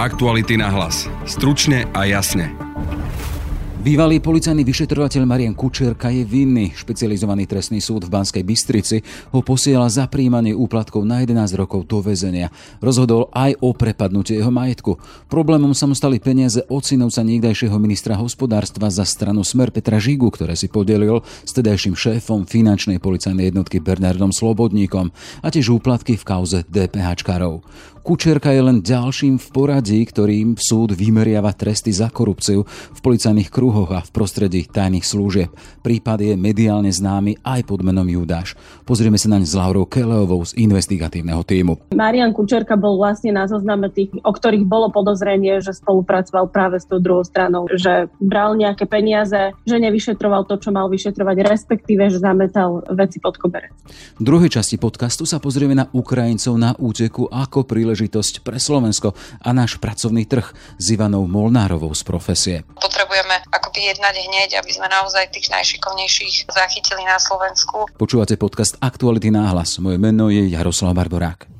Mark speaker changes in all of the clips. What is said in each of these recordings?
Speaker 1: Aktuality na hlas. Stručne a jasne.
Speaker 2: Bývalý policajný vyšetrovateľ Marian Kučerka je vinný. Špecializovaný trestný súd v Banskej Bystrici ho posiela za príjmanie úplatkov na 11 rokov do väzenia. Rozhodol aj o prepadnutie jeho majetku. Problémom sa mu stali peniaze od synovca niekdajšieho ministra hospodárstva za stranu Smer Petra Žigu, ktoré si podelil s tedajším šéfom finančnej policajnej jednotky Bernardom Slobodníkom a tiež úplatky v kauze DPHčkarov. Kučerka je len ďalším v poradí, ktorým súd vymeriava tresty za korupciu v policajných kruhoch a v prostredí tajných služieb. Prípad je mediálne známy aj pod menom Judáš. Pozrieme sa naň s Laurou Keleovou z investigatívneho týmu.
Speaker 3: Marian Kučerka bol vlastne na zozname tých, o ktorých bolo podozrenie, že spolupracoval práve s tou druhou stranou, že bral nejaké peniaze, že nevyšetroval to, čo mal vyšetrovať, respektíve, že zametal veci pod koberec.
Speaker 2: V druhej časti podcastu sa pozrieme na Ukrajincov na úteku ako príležitosť príležitosť pre Slovensko a náš pracovný trh s Ivanou Molnárovou z profesie.
Speaker 4: Potrebujeme akoby jednať hneď, aby sme naozaj tých najšikovnejších zachytili na Slovensku.
Speaker 2: Počúvate podcast Aktuality náhlas. Moje meno je Jaroslav Barborák.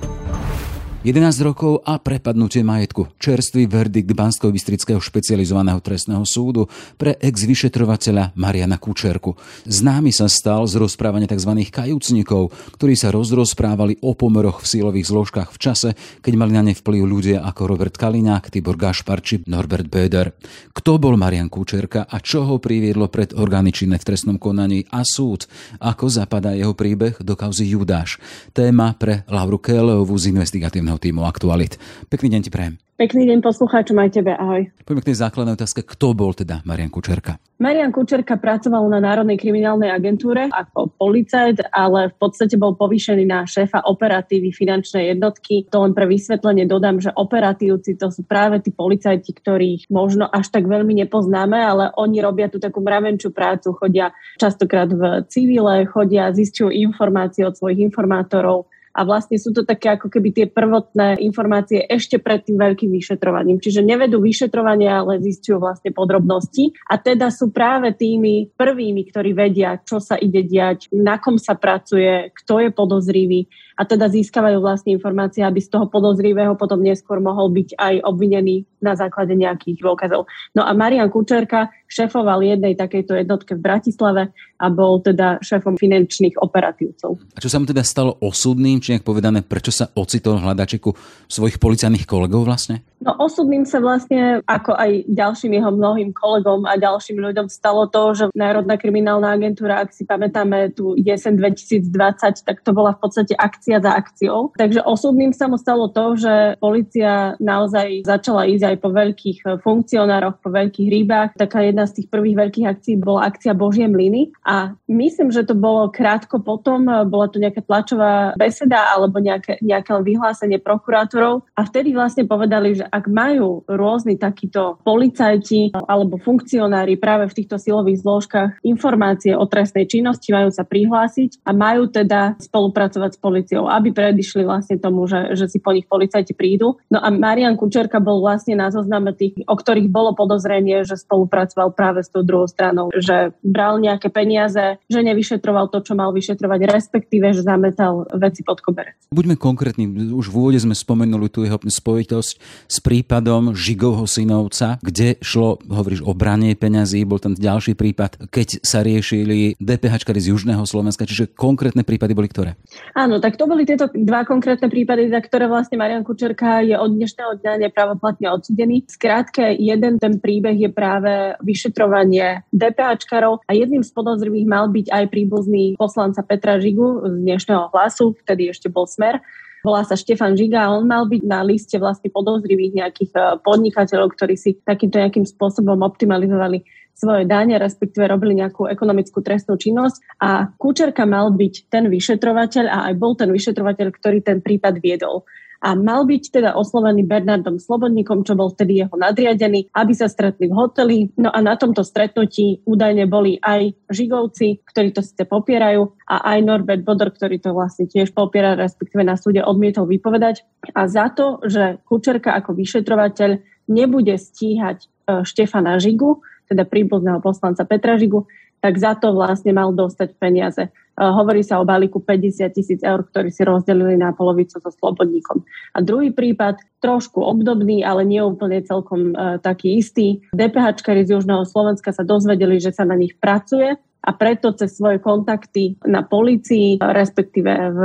Speaker 2: 11 rokov a prepadnutie majetku. Čerstvý verdikt bansko bystrického špecializovaného trestného súdu pre ex-vyšetrovateľa Mariana Kučerku. Známy sa stal z rozprávania tzv. kajúcnikov, ktorí sa rozrozprávali o pomeroch v sílových zložkách v čase, keď mali na ne vplyv ľudia ako Robert Kaliňák, Tibor Gašpar či Norbert Böder. Kto bol Marian Kučerka a čo ho priviedlo pred orgány činné v trestnom konaní a súd? Ako zapadá jeho príbeh do kauzy Judáš? Téma pre Lauru Kéleovú z investigatívneho redakčného týmu Aktualit. Pekný deň ti prajem.
Speaker 3: Pekný deň poslucháčom aj tebe, ahoj.
Speaker 2: Poďme k tej základnej otázke, kto bol teda Marian Kučerka?
Speaker 3: Marian Kučerka pracoval na Národnej kriminálnej agentúre ako policajt, ale v podstate bol povýšený na šéfa operatívy finančnej jednotky. To len pre vysvetlenie dodám, že operatívci to sú práve tí policajti, ktorých možno až tak veľmi nepoznáme, ale oni robia tú takú mravenčú prácu, chodia častokrát v civile, chodia, zistujú informácie od svojich informátorov, a vlastne sú to také ako keby tie prvotné informácie ešte pred tým veľkým vyšetrovaním. Čiže nevedú vyšetrovanie, ale zistujú vlastne podrobnosti a teda sú práve tými prvými, ktorí vedia, čo sa ide diať, na kom sa pracuje, kto je podozrivý a teda získavajú vlastne informácie, aby z toho podozrivého potom neskôr mohol byť aj obvinený na základe nejakých dôkazov. No a Marian Kučerka šéfoval jednej takejto jednotke v Bratislave a bol teda šéfom finančných operatívcov.
Speaker 2: A čo sa mu teda stalo osudným, či nejak povedané, prečo sa ocitol v hľadačiku svojich policajných kolegov vlastne?
Speaker 3: No osudným sa vlastne, ako aj ďalším jeho mnohým kolegom a ďalším ľuďom stalo to, že Národná kriminálna agentúra, ak si pamätáme tú jesen 2020, tak to bola v podstate akcia za akciou. Takže osudným sa mu stalo to, že policia naozaj začala ísť aj po veľkých eh, funkcionároch, po veľkých rybách. Taká jedna z tých prvých veľkých akcií bola akcia Božie mlyny a myslím, že to bolo krátko potom, eh, bola to nejaká tlačová beseda alebo nejaké, nejaké vyhlásenie prokurátorov a vtedy vlastne povedali, že ak majú rôzni takíto policajti alebo funkcionári práve v týchto silových zložkách informácie o trestnej činnosti, majú sa prihlásiť a majú teda spolupracovať s policiou, aby predišli vlastne tomu, že, že si po nich policajti prídu. No a Marian Kučerka bol vlastne na zozname tých, o ktorých bolo podozrenie, že spolupracoval práve s tou druhou stranou, že bral nejaké peniaze, že nevyšetroval to, čo mal vyšetrovať, respektíve, že zametal veci pod koberec.
Speaker 2: Buďme konkrétni, už v úvode sme spomenuli tú jeho spojitosť s prípadom Žigovho synovca, kde šlo, hovoríš, o branie peňazí, bol ten ďalší prípad, keď sa riešili DPH z Južného Slovenska, čiže konkrétne prípady boli ktoré?
Speaker 3: Áno, tak to boli tieto dva konkrétne prípady, za ktoré vlastne Marian Kučerka je od dnešného dňa nepravoplatne odsudený. Skrátke, jeden ten príbeh je práve vyšetrovanie DPHčkarov a jedným z podozrivých mal byť aj príbuzný poslanca Petra Žigu z dnešného hlasu, vtedy ešte bol Smer volá sa Štefan Žiga a on mal byť na liste vlastne podozrivých nejakých eh, podnikateľov, ktorí si takýmto nejakým spôsobom optimalizovali svoje dáne, respektíve robili nejakú ekonomickú trestnú činnosť a Kučerka mal byť ten vyšetrovateľ a aj bol ten vyšetrovateľ, ktorý ten prípad viedol. A mal byť teda oslovený Bernardom Slobodníkom, čo bol vtedy jeho nadriadený, aby sa stretli v hoteli. No a na tomto stretnutí údajne boli aj Žigovci, ktorí to síce popierajú, a aj Norbert Bodor, ktorý to vlastne tiež popiera, respektíve na súde odmietol vypovedať. A za to, že Kučerka ako vyšetrovateľ nebude stíhať e, Štefana Žigu, teda príbuzného poslanca Petra Žigu, tak za to vlastne mal dostať peniaze. E, hovorí sa o balíku 50 tisíc eur, ktorý si rozdelili na polovicu so Slobodníkom. A druhý prípad, trošku obdobný, ale nie úplne celkom uh, taký istý. DPH z Južného Slovenska sa dozvedeli, že sa na nich pracuje a preto cez svoje kontakty na policii, respektíve v,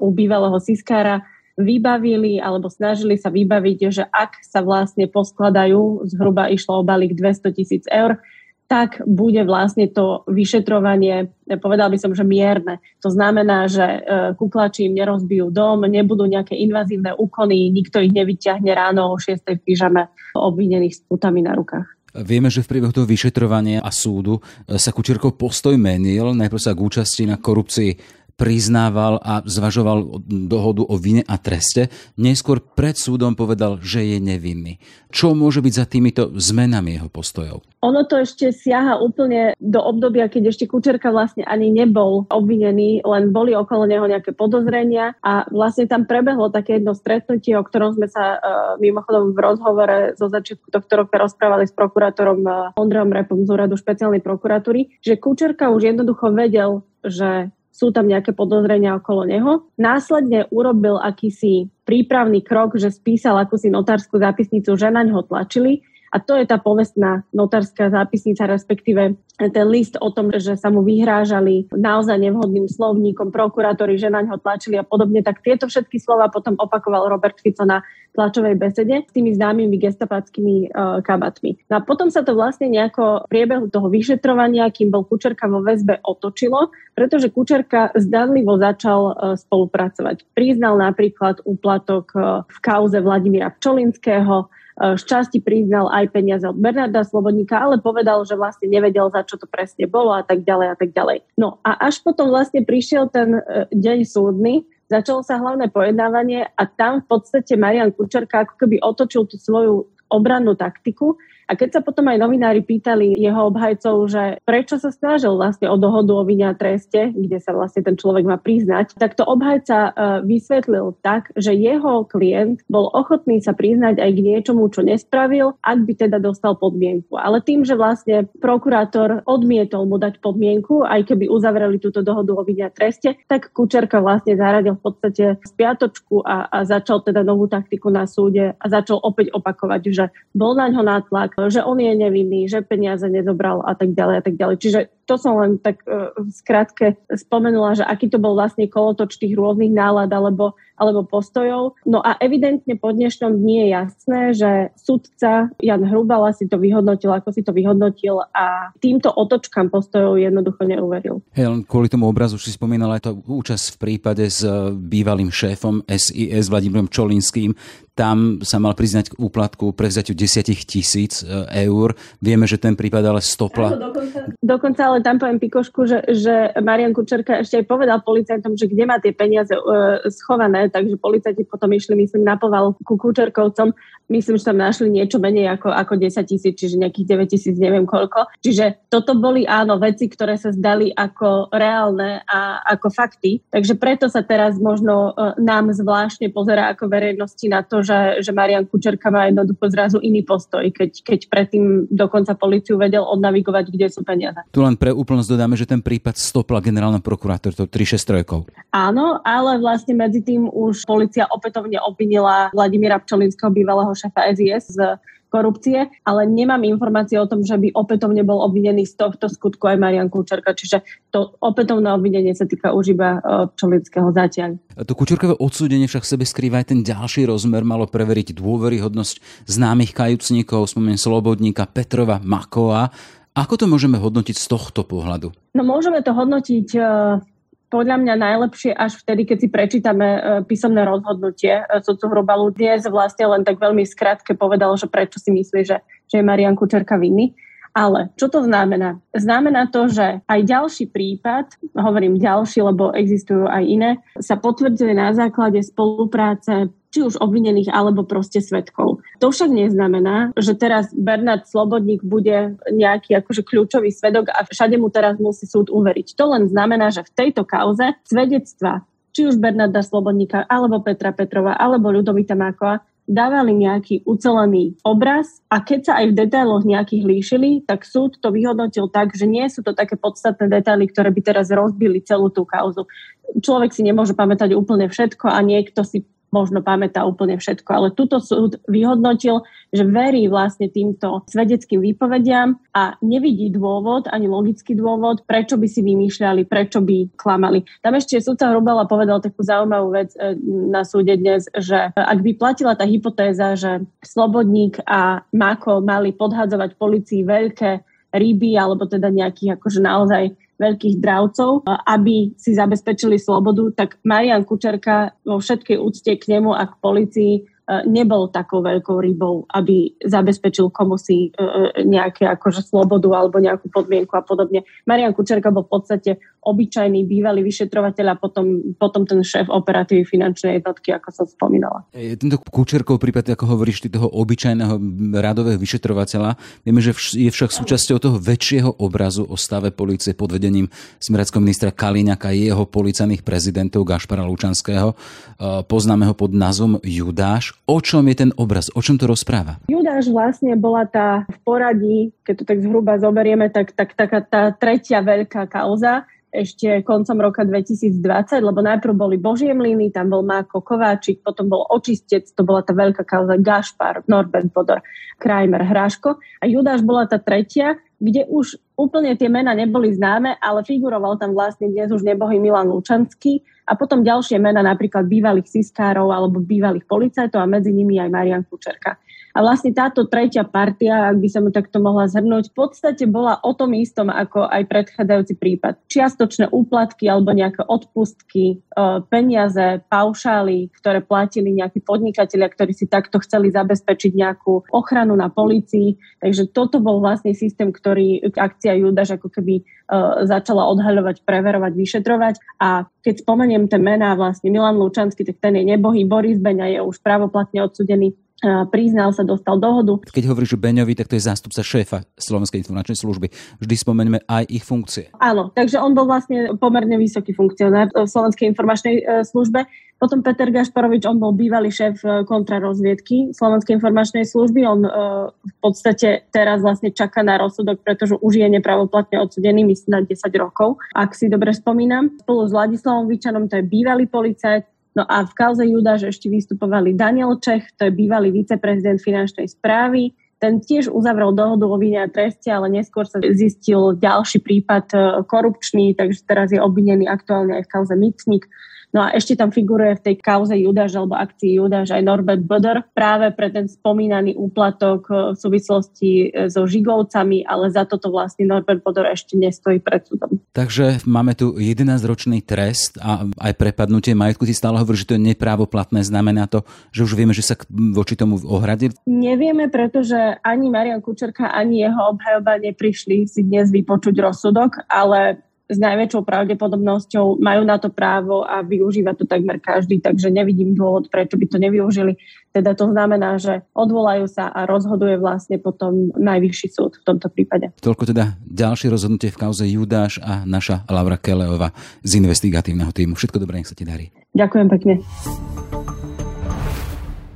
Speaker 3: u bývalého Siskára, vybavili alebo snažili sa vybaviť, že ak sa vlastne poskladajú, zhruba išlo o balík 200 tisíc eur, tak bude vlastne to vyšetrovanie, povedal by som, že mierne. To znamená, že e, kuklači im nerozbijú dom, nebudú nejaké invazívne úkony, nikto ich nevyťahne ráno o 6. v pyžame obvinených s putami na rukách.
Speaker 2: Vieme, že v priebehu toho vyšetrovania a súdu e, sa Kučerkov postoj menil. Najprv sa k účasti na korupcii priznával a zvažoval dohodu o vine a treste, neskôr pred súdom povedal, že je nevinný. Čo môže byť za týmito zmenami jeho postojov?
Speaker 3: Ono to ešte siaha úplne do obdobia, keď ešte Kučerka vlastne ani nebol obvinený, len boli okolo neho nejaké podozrenia a vlastne tam prebehlo také jedno stretnutie, o ktorom sme sa uh, mimochodom v rozhovore zo začiatku tohto roka rozprávali s prokurátorom uh, Ondrejom Repom z úradu špeciálnej prokuratúry, že Kučerka už jednoducho vedel, že sú tam nejaké podozrenia okolo neho. Následne urobil akýsi prípravný krok, že spísal akúsi notárskú zápisnicu, že na ňo tlačili a to je tá povestná notárska zápisnica, respektíve ten list o tom, že sa mu vyhrážali naozaj nevhodným slovníkom prokurátori, že na ňo tlačili a podobne, tak tieto všetky slova potom opakoval Robert Fico na tlačovej besede s tými známymi gestapackými uh, kabatmi. No a potom sa to vlastne nejako v priebehu toho vyšetrovania, kým bol Kučerka vo väzbe, otočilo, pretože Kučerka zdanlivo začal uh, spolupracovať. Priznal napríklad úplatok uh, v kauze Vladimíra Pčolinského, šťastí priznal aj peniaze od Bernarda Slobodníka, ale povedal, že vlastne nevedel, za čo to presne bolo a tak ďalej a tak ďalej. No a až potom vlastne prišiel ten e, deň súdny, začalo sa hlavné pojednávanie a tam v podstate Marian Kučerka ako keby otočil tú svoju obrannú taktiku a keď sa potom aj novinári pýtali jeho obhajcov, že prečo sa snažil vlastne o dohodu o vine a treste, kde sa vlastne ten človek má priznať, tak to obhajca uh, vysvetlil tak, že jeho klient bol ochotný sa priznať aj k niečomu, čo nespravil, ak by teda dostal podmienku. Ale tým, že vlastne prokurátor odmietol mu dať podmienku, aj keby uzavreli túto dohodu o vine a treste, tak Kučerka vlastne zaradil v podstate spiatočku a, a začal teda novú taktiku na súde a začal opäť opakovať, že bol na ňo nátlak, že on je nevinný, že peniaze nezobral a tak ďalej a tak ďalej. Čiže to som len tak uh, skrátke spomenula, že aký to bol vlastne kolotoč tých rôznych nálad alebo, alebo postojov. No a evidentne po dnešnom dni je jasné, že sudca Jan Hrubala si to vyhodnotil, ako si to vyhodnotil a týmto otočkám postojov jednoducho neuveril.
Speaker 2: Hej, len kvôli tomu obrazu si spomínala aj to účasť v prípade s e, bývalým šéfom SIS Vladimírom Čolinským tam sa mal priznať k úplatku prevzaťu 10 tisíc e, eur. Vieme, že ten prípad ale stopla.
Speaker 3: dokonca, dokonca ale tam poviem Pikošku, že, že Marian Kučerka ešte aj povedal policajtom, že kde má tie peniaze uh, schované, takže policajti potom išli, myslím, na poval ku Kučerkovcom myslím, že tam našli niečo menej ako, ako 10 tisíc, čiže nejakých 9 tisíc, neviem koľko. Čiže toto boli áno veci, ktoré sa zdali ako reálne a ako fakty. Takže preto sa teraz možno uh, nám zvláštne pozera ako verejnosti na to, že, že Marian Kučerka má jednoducho zrazu iný postoj, keď, keď predtým dokonca policiu vedel odnavigovať, kde sú peniaze.
Speaker 2: Tu len pre úplnosť dodáme, že ten prípad stopla generálna prokurátor, to 363.
Speaker 3: Áno, ale vlastne medzi tým už policia opätovne obvinila Vladimíra Pčolinského, bývalého šéfa SIS z korupcie, ale nemám informácie o tom, že by opätovne bol obvinený z tohto skutku aj Marian Kučerka, čiže to opätovné obvinenie sa týka už iba e, Pčolinského zatiaľ.
Speaker 2: To Kučerkové odsúdenie však v sebe skrýva aj ten ďalší rozmer, malo preveriť dôveryhodnosť známych kajúcníkov, spomeniem Slobodníka, Petrova, Makova. Ako to môžeme hodnotiť z tohto pohľadu?
Speaker 3: No môžeme to hodnotiť e, podľa mňa najlepšie až vtedy, keď si prečítame e, písomné rozhodnutie e, sudcu Hrobalu. Dnes vlastne len tak veľmi skrátke povedal, že prečo si myslí, že, že je Marian Kučerka vinný. Ale čo to znamená? Znamená to, že aj ďalší prípad, hovorím ďalší, lebo existujú aj iné, sa potvrdzuje na základe spolupráce či už obvinených alebo proste svetkov. To však neznamená, že teraz Bernard Slobodník bude nejaký akože kľúčový svedok a všade mu teraz musí súd uveriť. To len znamená, že v tejto kauze svedectva či už Bernarda Slobodníka, alebo Petra Petrova, alebo Ľudovita Mákova, dávali nejaký ucelený obraz a keď sa aj v detailoch nejakých líšili, tak súd to vyhodnotil tak, že nie sú to také podstatné detaily, ktoré by teraz rozbili celú tú kauzu. Človek si nemôže pamätať úplne všetko a niekto si možno pamätá úplne všetko. Ale tuto súd vyhodnotil, že verí vlastne týmto svedeckým výpovediam a nevidí dôvod, ani logický dôvod, prečo by si vymýšľali, prečo by klamali. Tam ešte sudca Hrubala povedal takú zaujímavú vec e, na súde dnes, že ak by platila tá hypotéza, že Slobodník a Mako mali podhadzovať policii veľké ryby alebo teda nejakých akože naozaj veľkých dravcov, aby si zabezpečili slobodu, tak Marian Kučerka vo všetkej úcte k nemu a k policii nebol takou veľkou rybou, aby zabezpečil komu si e, e, nejaké akože slobodu alebo nejakú podmienku a podobne. Marian Kučerka bol v podstate obyčajný bývalý vyšetrovateľ a potom, potom ten šéf operatívy finančnej jednotky, ako som spomínala.
Speaker 2: Je tento Kučerkov prípad, ako hovoríš ty, toho obyčajného radového vyšetrovateľa, vieme, že je však súčasťou toho väčšieho obrazu o stave policie pod vedením smerackého ministra Kaliňaka jeho policajných prezidentov Gašpara Lučanského. Poznáme ho pod názvom Judáš. O čom je ten obraz? O čom to rozpráva?
Speaker 3: Judáš vlastne bola tá v poradí, keď to tak zhruba zoberieme, tak, tak taká tá tretia veľká kauza, ešte koncom roka 2020, lebo najprv boli Božie mlyny, tam bol Máko Kováčik, potom bol Očistec, to bola tá veľká kauza Gašpar, Norbert Bodor, Krajmer, Hráško a Judáš bola tá tretia, kde už úplne tie mena neboli známe, ale figuroval tam vlastne dnes už nebohý Milan Lučanský, a potom ďalšie mena napríklad bývalých siskárov alebo bývalých policajtov a medzi nimi aj Marian Kučerka. A vlastne táto tretia partia, ak by som takto mohla zhrnúť, v podstate bola o tom istom ako aj predchádzajúci prípad. Čiastočné úplatky alebo nejaké odpustky, e, peniaze, paušály, ktoré platili nejakí podnikatelia, ktorí si takto chceli zabezpečiť nejakú ochranu na policii. Takže toto bol vlastne systém, ktorý akcia Judaš ako keby e, začala odhaľovať, preverovať, vyšetrovať. A keď spomeniem tie mená, vlastne Milan Lučanský, tak ten je nebohý, Boris Beňa je už pravoplatne odsudený priznal sa, dostal dohodu.
Speaker 2: Keď hovoríš o Beňovi, tak to je zástupca šéfa Slovenskej informačnej služby. Vždy spomeneme aj ich funkcie.
Speaker 3: Áno, takže on bol vlastne pomerne vysoký funkcionár v Slovenskej informačnej e, službe. Potom Peter Gašparovič, on bol bývalý šéf e, kontrarozviedky Slovenskej informačnej služby. On e, v podstate teraz vlastne čaká na rozsudok, pretože už je nepravoplatne odsudený, myslím na 10 rokov, ak si dobre spomínam. Spolu s Vladislavom Vyčanom, to je bývalý policajt, No a v kauze Judáš ešte vystupovali Daniel Čech, to je bývalý viceprezident finančnej správy, ten tiež uzavrel dohodu o vine a treste, ale neskôr sa zistil ďalší prípad e, korupčný, takže teraz je obvinený aktuálne aj v kauze Micnik. No a ešte tam figuruje v tej kauze Judáš alebo akcii Judáš aj Norbert Böder práve pre ten spomínaný úplatok eh, v súvislosti eh, so Žigovcami, ale za toto vlastne Norbert Böder ešte nestojí pred súdom.
Speaker 2: Takže máme tu 11-ročný trest a aj prepadnutie majetku. Ty stále hovoríš, že to je neprávoplatné. Znamená to, že už vieme, že sa voči tomu ohradil?
Speaker 3: Nevieme, pretože ani Marian Kučerka, ani jeho obhajoba neprišli si dnes vypočuť rozsudok, ale s najväčšou pravdepodobnosťou majú na to právo a využíva to takmer každý, takže nevidím dôvod, prečo by to nevyužili. Teda to znamená, že odvolajú sa a rozhoduje vlastne potom najvyšší súd v tomto prípade.
Speaker 2: Toľko teda ďalšie rozhodnutie v kauze Judáš a naša Laura Keleova z investigatívneho týmu. Všetko dobré, nech sa ti darí.
Speaker 3: Ďakujem pekne.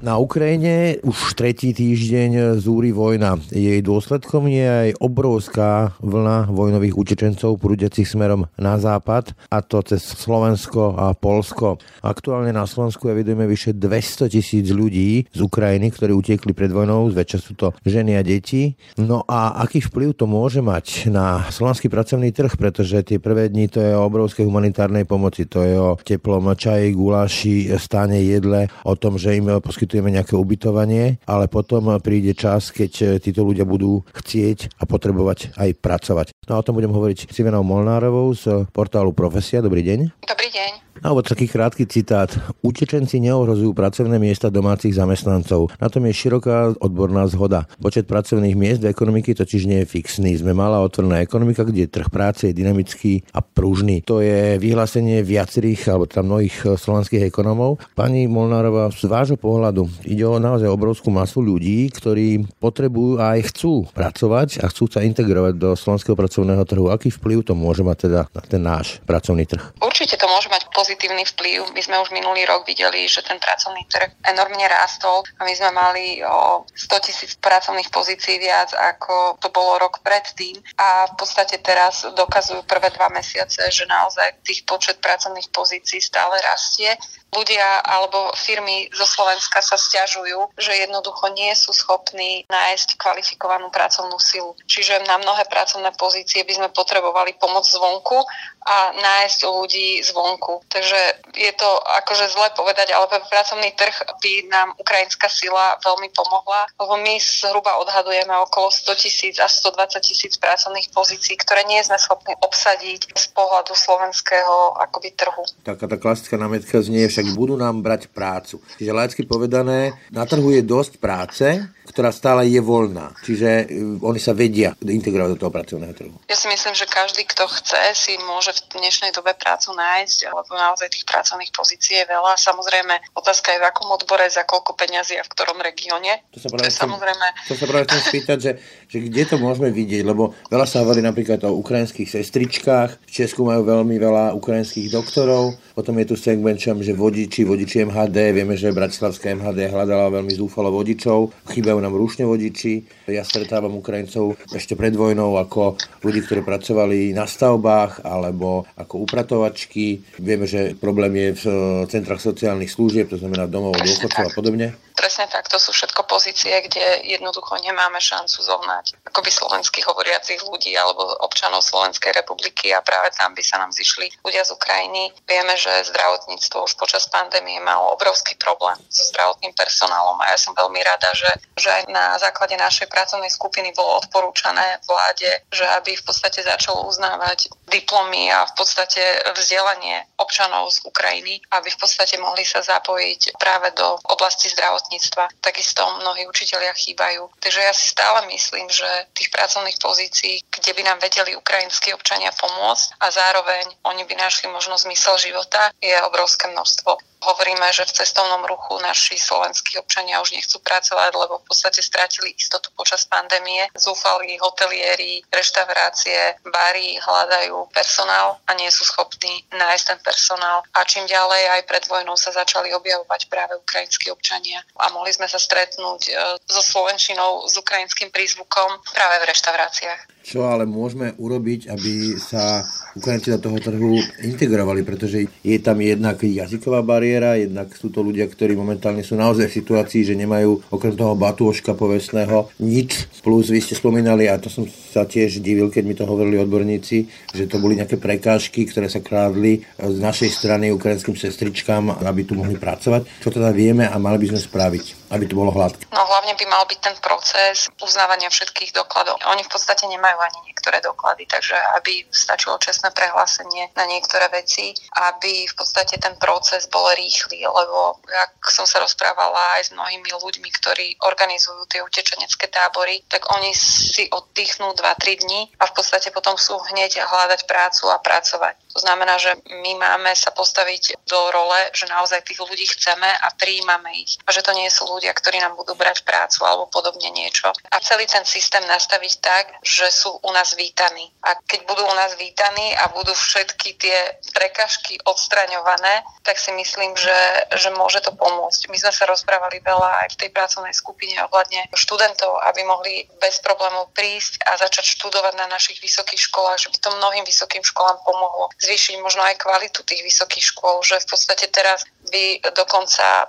Speaker 5: Na Ukrajine už tretí týždeň zúri vojna. Jej dôsledkom je aj obrovská vlna vojnových utečencov prúdiacich smerom na západ, a to cez Slovensko a Polsko. Aktuálne na Slovensku evidujeme vyše 200 tisíc ľudí z Ukrajiny, ktorí utekli pred vojnou, zväčša sú to ženy a deti. No a aký vplyv to môže mať na slovenský pracovný trh, pretože tie prvé dni to je o obrovskej humanitárnej pomoci, to je o teplom čaji, guláši, stáne jedle, o tom, že im poskytujú poskytujeme nejaké ubytovanie, ale potom príde čas, keď e, títo ľudia budú chcieť a potrebovať aj pracovať. No a o tom budem hovoriť s Ivenou Molnárovou z portálu Profesia. Dobrý deň.
Speaker 4: Dobrý deň.
Speaker 5: Alebo taký krátky citát. Utečenci neohrozujú pracovné miesta domácich zamestnancov. Na tom je široká odborná zhoda. Počet pracovných miest v ekonomiky totiž nie je fixný. Sme malá otvorená ekonomika, kde trh práce je dynamický a pružný. To je vyhlásenie viacerých alebo tam mnohých slovenských ekonomov. Pani Molnárova, z vášho pohľadu ide o naozaj obrovskú masu ľudí, ktorí potrebujú a aj chcú pracovať a chcú sa integrovať do slovenského pracovného trhu. Aký vplyv to môže mať teda na ten náš pracovný trh?
Speaker 4: Určite to môže mať pozitívny vplyv. My sme už minulý rok videli, že ten pracovný trh enormne rástol a my sme mali o 100 tisíc pracovných pozícií viac, ako to bolo rok predtým. A v podstate teraz dokazujú prvé dva mesiace, že naozaj tých počet pracovných pozícií stále rastie ľudia alebo firmy zo Slovenska sa stiažujú, že jednoducho nie sú schopní nájsť kvalifikovanú pracovnú silu. Čiže na mnohé pracovné pozície by sme potrebovali pomoc zvonku a nájsť ľudí zvonku. Takže je to akože zle povedať, ale pracovný trh by nám ukrajinská sila veľmi pomohla, lebo my zhruba odhadujeme okolo 100 tisíc a 120 tisíc pracovných pozícií, ktoré nie sme schopní obsadiť z pohľadu slovenského akoby trhu.
Speaker 5: Taká tá klasická námetka znie však budú nám brať prácu. Čiže laicky povedané, na trhu je dosť práce, ktorá stále je voľná. Čiže e, oni sa vedia integrovať do toho pracovného trhu.
Speaker 4: Ja si myslím, že každý, kto chce, si môže v dnešnej dobe prácu nájsť, lebo naozaj tých pracovných pozícií je veľa. Samozrejme, otázka je v akom odbore, za koľko peňazí a v ktorom regióne.
Speaker 5: To sa práve, to chcem, samozrejme... to sa práve chcem spýtať, že, že kde to môžeme vidieť, lebo veľa sa hovorí napríklad o ukrajinských sestričkách, v Česku majú veľmi veľa ukrajinských doktorov, potom je tu segment, že vodiči, vodiči MHD, vieme, že Bratislavská MHD hľadala veľmi zúfalo vodičov, chýbajú nám rušne vodiči. Ja stretávam Ukrajincov ešte pred vojnou ako ľudí, ktorí pracovali na stavbách alebo ako upratovačky. Vieme, že problém je v centrách sociálnych služieb, to znamená domov dôchodcov a podobne.
Speaker 4: Presne tak, to sú všetko pozície, kde jednoducho nemáme šancu zohnať akoby slovenských hovoriacich ľudí alebo občanov Slovenskej republiky a práve tam by sa nám zišli ľudia z Ukrajiny. Vieme, že zdravotníctvo už počas pandémie malo obrovský problém so zdravotným personálom a ja som veľmi rada, že, že aj na základe našej pracovnej skupiny bolo odporúčané vláde, že aby v podstate začalo uznávať diplomy a v podstate vzdelanie občanov z Ukrajiny, aby v podstate mohli sa zapojiť práve do oblasti zdravotníctva. Takisto mnohí učiteľia chýbajú. Takže ja si stále myslím, že tých pracovných pozícií, kde by nám vedeli ukrajinskí občania pomôcť a zároveň oni by našli možno zmysel života, je obrovské množstvo. Hovoríme, že v cestovnom ruchu naši slovenskí občania už nechcú pracovať, lebo v podstate strátili istotu počas pandémie. Zúfali hotelieri, reštaurácie, bary hľadajú personál a nie sú schopní nájsť ten personál. A čím ďalej aj pred vojnou sa začali objavovať práve ukrajinskí občania. A mohli sme sa stretnúť e, so slovenčinou, s ukrajinským prízvukom práve v reštauráciách.
Speaker 5: Čo ale môžeme urobiť, aby sa Ukrajinci do toho trhu integrovali, pretože je tam jednak jazyková bariéra, jednak sú to ľudia, ktorí momentálne sú naozaj v situácii, že nemajú okrem toho batúška povestného nič. Plus vy ste spomínali, a to som sa tiež divil, keď mi to hovorili odborníci, že to boli nejaké prekážky, ktoré sa krádli z našej strany ukrajinským sestričkám, aby tu mohli pracovať. Čo teda vieme a mali by sme spraviť, aby to bolo hladké?
Speaker 4: No hlavne by mal byť ten proces uznávania všetkých dokladov. Oni v podstate nemajú ani niektoré doklady, takže aby stačilo čestné prehlásenie na niektoré veci, aby v podstate ten proces bol rýchly, lebo ak som sa rozprávala aj s mnohými ľuďmi, ktorí organizujú tie utečenecké tábory, tak oni si oddychnú 2-3 dní a v podstate potom sú hneď hľadať prácu a pracovať. To znamená, že my máme sa postaviť do role, že naozaj tých ľudí chceme a prijímame ich. A že to nie sú ľudia, ktorí nám budú brať prácu alebo podobne niečo. A celý ten systém nastaviť tak, že sú u nás vítaní. A keď budú u nás vítaní a budú všetky tie prekažky odstraňované, tak si myslím, že, že môže to pomôcť. My sme sa rozprávali veľa aj v tej pracovnej skupine ohľadne študentov, aby mohli bez problémov prísť a začať študovať na našich vysokých školách, že by to mnohým vysokým školám pomohlo zvýšiť možno aj kvalitu tých vysokých škôl, že v podstate teraz by do konca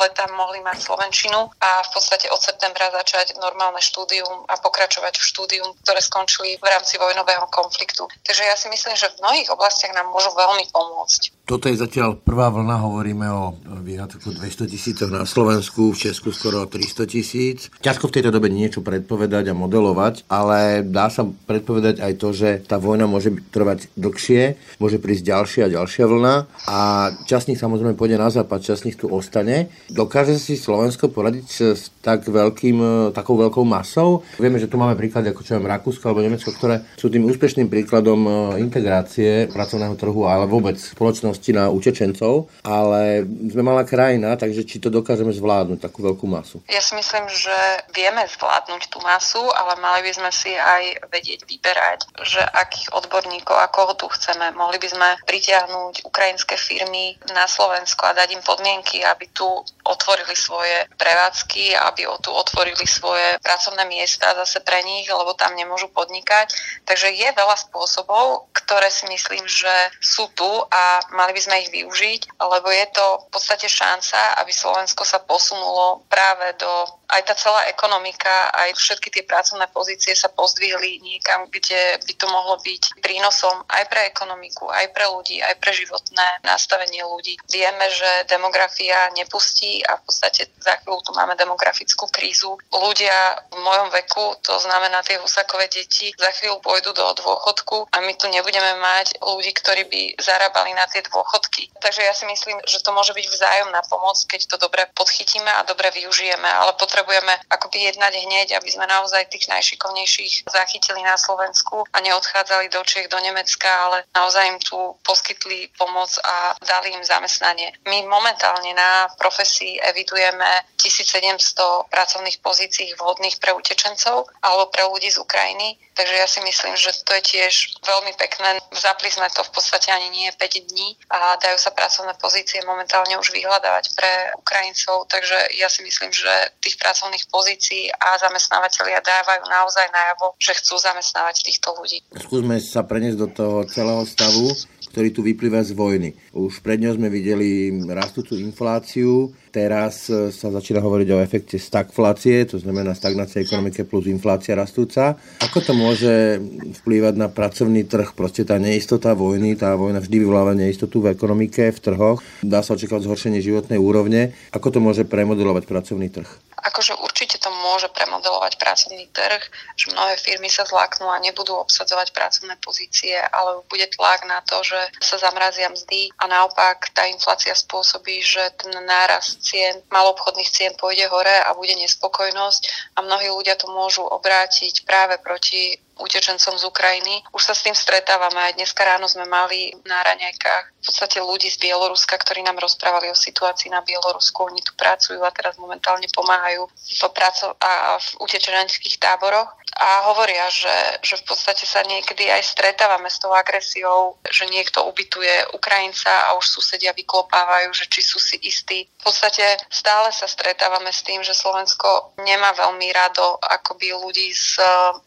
Speaker 4: leta mohli mať Slovenčinu a v podstate od septembra začať normálne štúdium a pokračovať v štúdium, ktoré skončili v rámci vojnového konfliktu. Takže ja si myslím, že v mnohých oblastiach nám môžu veľmi pomôcť.
Speaker 5: Toto je zatiaľ prvá vlna, hovoríme o viac ako 200 tisícoch na Slovensku, v Česku skoro 300 tisíc. Ťažko v tejto dobe niečo predpovedať a modelovať, ale dá sa predpovedať aj to, že tá vojna môže trvať dlhšie môže prísť ďalšia a ďalšia vlna a časť nich samozrejme pôjde na západ, časť nich tu ostane. Dokáže si Slovensko poradiť s tak veľkým, takou veľkou masou? Vieme, že tu máme príklady ako čo Rakúsko alebo Nemecko, ktoré sú tým úspešným príkladom e, integrácie pracovného trhu, ale vôbec spoločnosti na utečencov, ale sme malá krajina, takže či to dokážeme zvládnuť, takú veľkú masu?
Speaker 4: Ja si myslím, že vieme zvládnuť tú masu, ale mali by sme si aj vedieť vyberať, že akých odborníkov a koho tu chceme. Mohli by sme pritiahnuť ukrajinské firmy na Slovensko a dať im podmienky, aby tu otvorili svoje prevádzky, aby tu otvorili svoje pracovné miesta zase pre nich, lebo tam nemôžu podnikať. Takže je veľa spôsobov, ktoré si myslím, že sú tu a mali by sme ich využiť, lebo je to v podstate šanca, aby Slovensko sa posunulo práve do aj tá celá ekonomika, aj všetky tie pracovné pozície sa pozdvihli niekam, kde by to mohlo byť prínosom aj pre ekonomiku, aj pre ľudí, aj pre životné nastavenie ľudí. Vieme, že demografia nepustí a v podstate za chvíľu tu máme demografickú krízu. Ľudia v mojom veku, to znamená tie husakové deti, za chvíľu pôjdu do dôchodku a my tu nebudeme mať ľudí, ktorí by zarábali na tie dôchodky. Takže ja si myslím, že to môže byť vzájomná pomoc, keď to dobre podchytíme a dobre využijeme, ale potrebujeme akoby jednať hneď, aby sme naozaj tých najšikovnejších zachytili na Slovensku a neodchádzali do Čiech, do Nemecka, ale naozaj im tu poskytli pomoc a dali im zamestnanie. My momentálne na profesii evidujeme 1700 pracovných pozícií vhodných pre utečencov alebo pre ľudí z Ukrajiny. Takže ja si myslím, že to je tiež veľmi pekné. Zapli sme to v podstate ani nie 5 dní a dajú sa pracovné pozície momentálne už vyhľadávať pre Ukrajincov. Takže ja si myslím, že tých pracovných pozícií a zamestnávateľia dávajú naozaj najavo, že chcú zamestnávať týchto ľudí.
Speaker 5: Skúsme sa preniesť do toho celého stavu ktorý tu vyplýva z vojny. Už pred ňou sme videli rastúcu infláciu, teraz e, sa začína hovoriť o efekte stagflácie, to znamená stagnácia ekonomike plus inflácia rastúca. Ako to môže vplývať na pracovný trh? Proste tá neistota vojny, tá vojna vždy vyvoláva neistotu v ekonomike, v trhoch. Dá sa očakávať zhoršenie životnej úrovne. Ako to môže premodelovať pracovný trh?
Speaker 4: Akože určite to môže premodelovať pracovný trh, že mnohé firmy sa zláknú a nebudú obsadzovať pracovné pozície, ale bude tlak na to, že sa zamrazia mzdy. A naopak tá inflácia spôsobí, že ten nárast cien, malobchodných cien pôjde hore a bude nespokojnosť. A mnohí ľudia to môžu obrátiť práve proti utečencom z Ukrajiny. Už sa s tým stretávame. Aj dneska ráno sme mali na raňajkách v podstate ľudí z Bieloruska, ktorí nám rozprávali o situácii na Bielorusku. Oni tu pracujú a teraz momentálne pomáhajú v, praco- a v utečeneckých táboroch a hovoria, že, že v podstate sa niekedy aj stretávame s tou agresiou, že niekto ubytuje Ukrajinca a už susedia vyklopávajú, že či sú si istí. V podstate stále sa stretávame s tým, že Slovensko nemá veľmi rado akoby ľudí z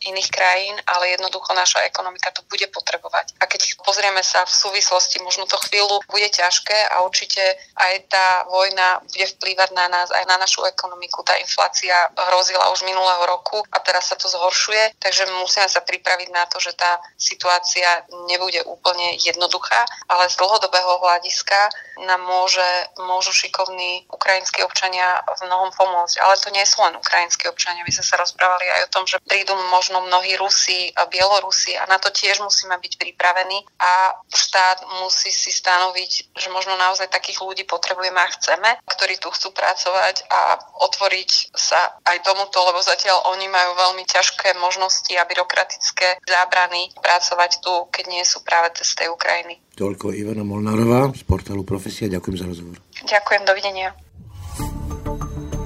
Speaker 4: iných krajín ale jednoducho naša ekonomika to bude potrebovať. A keď pozrieme sa v súvislosti, možno to chvíľu bude ťažké a určite aj tá vojna bude vplývať na nás, aj na našu ekonomiku. Tá inflácia hrozila už minulého roku a teraz sa to zhoršuje, takže musíme sa pripraviť na to, že tá situácia nebude úplne jednoduchá, ale z dlhodobého hľadiska nám môže, môžu šikovní ukrajinskí občania v mnohom pomôcť. Ale to nie sú len ukrajinskí občania. My sme sa rozprávali aj o tom, že prídu možno mnohí Rusi a Bielorusi a na to tiež musíme byť pripravení a štát musí si stanoviť, že možno naozaj takých ľudí potrebujeme a chceme, ktorí tu chcú pracovať a otvoriť sa aj tomuto, lebo zatiaľ oni majú veľmi ťažké možnosti a byrokratické zábrany pracovať tu, keď nie sú práve cez tej Ukrajiny.
Speaker 5: Toľko Ivana Molnárová z portálu Profesia. Ďakujem za rozhovor.
Speaker 4: Ďakujem, dovidenia.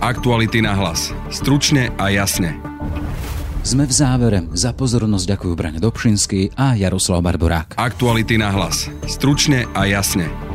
Speaker 1: Aktuality na hlas. Stručne a jasne.
Speaker 2: Sme v závere. Za pozornosť ďakujú Braň Dobšinský a Jaroslav Barborák.
Speaker 1: Aktuality na hlas. Stručne a jasne.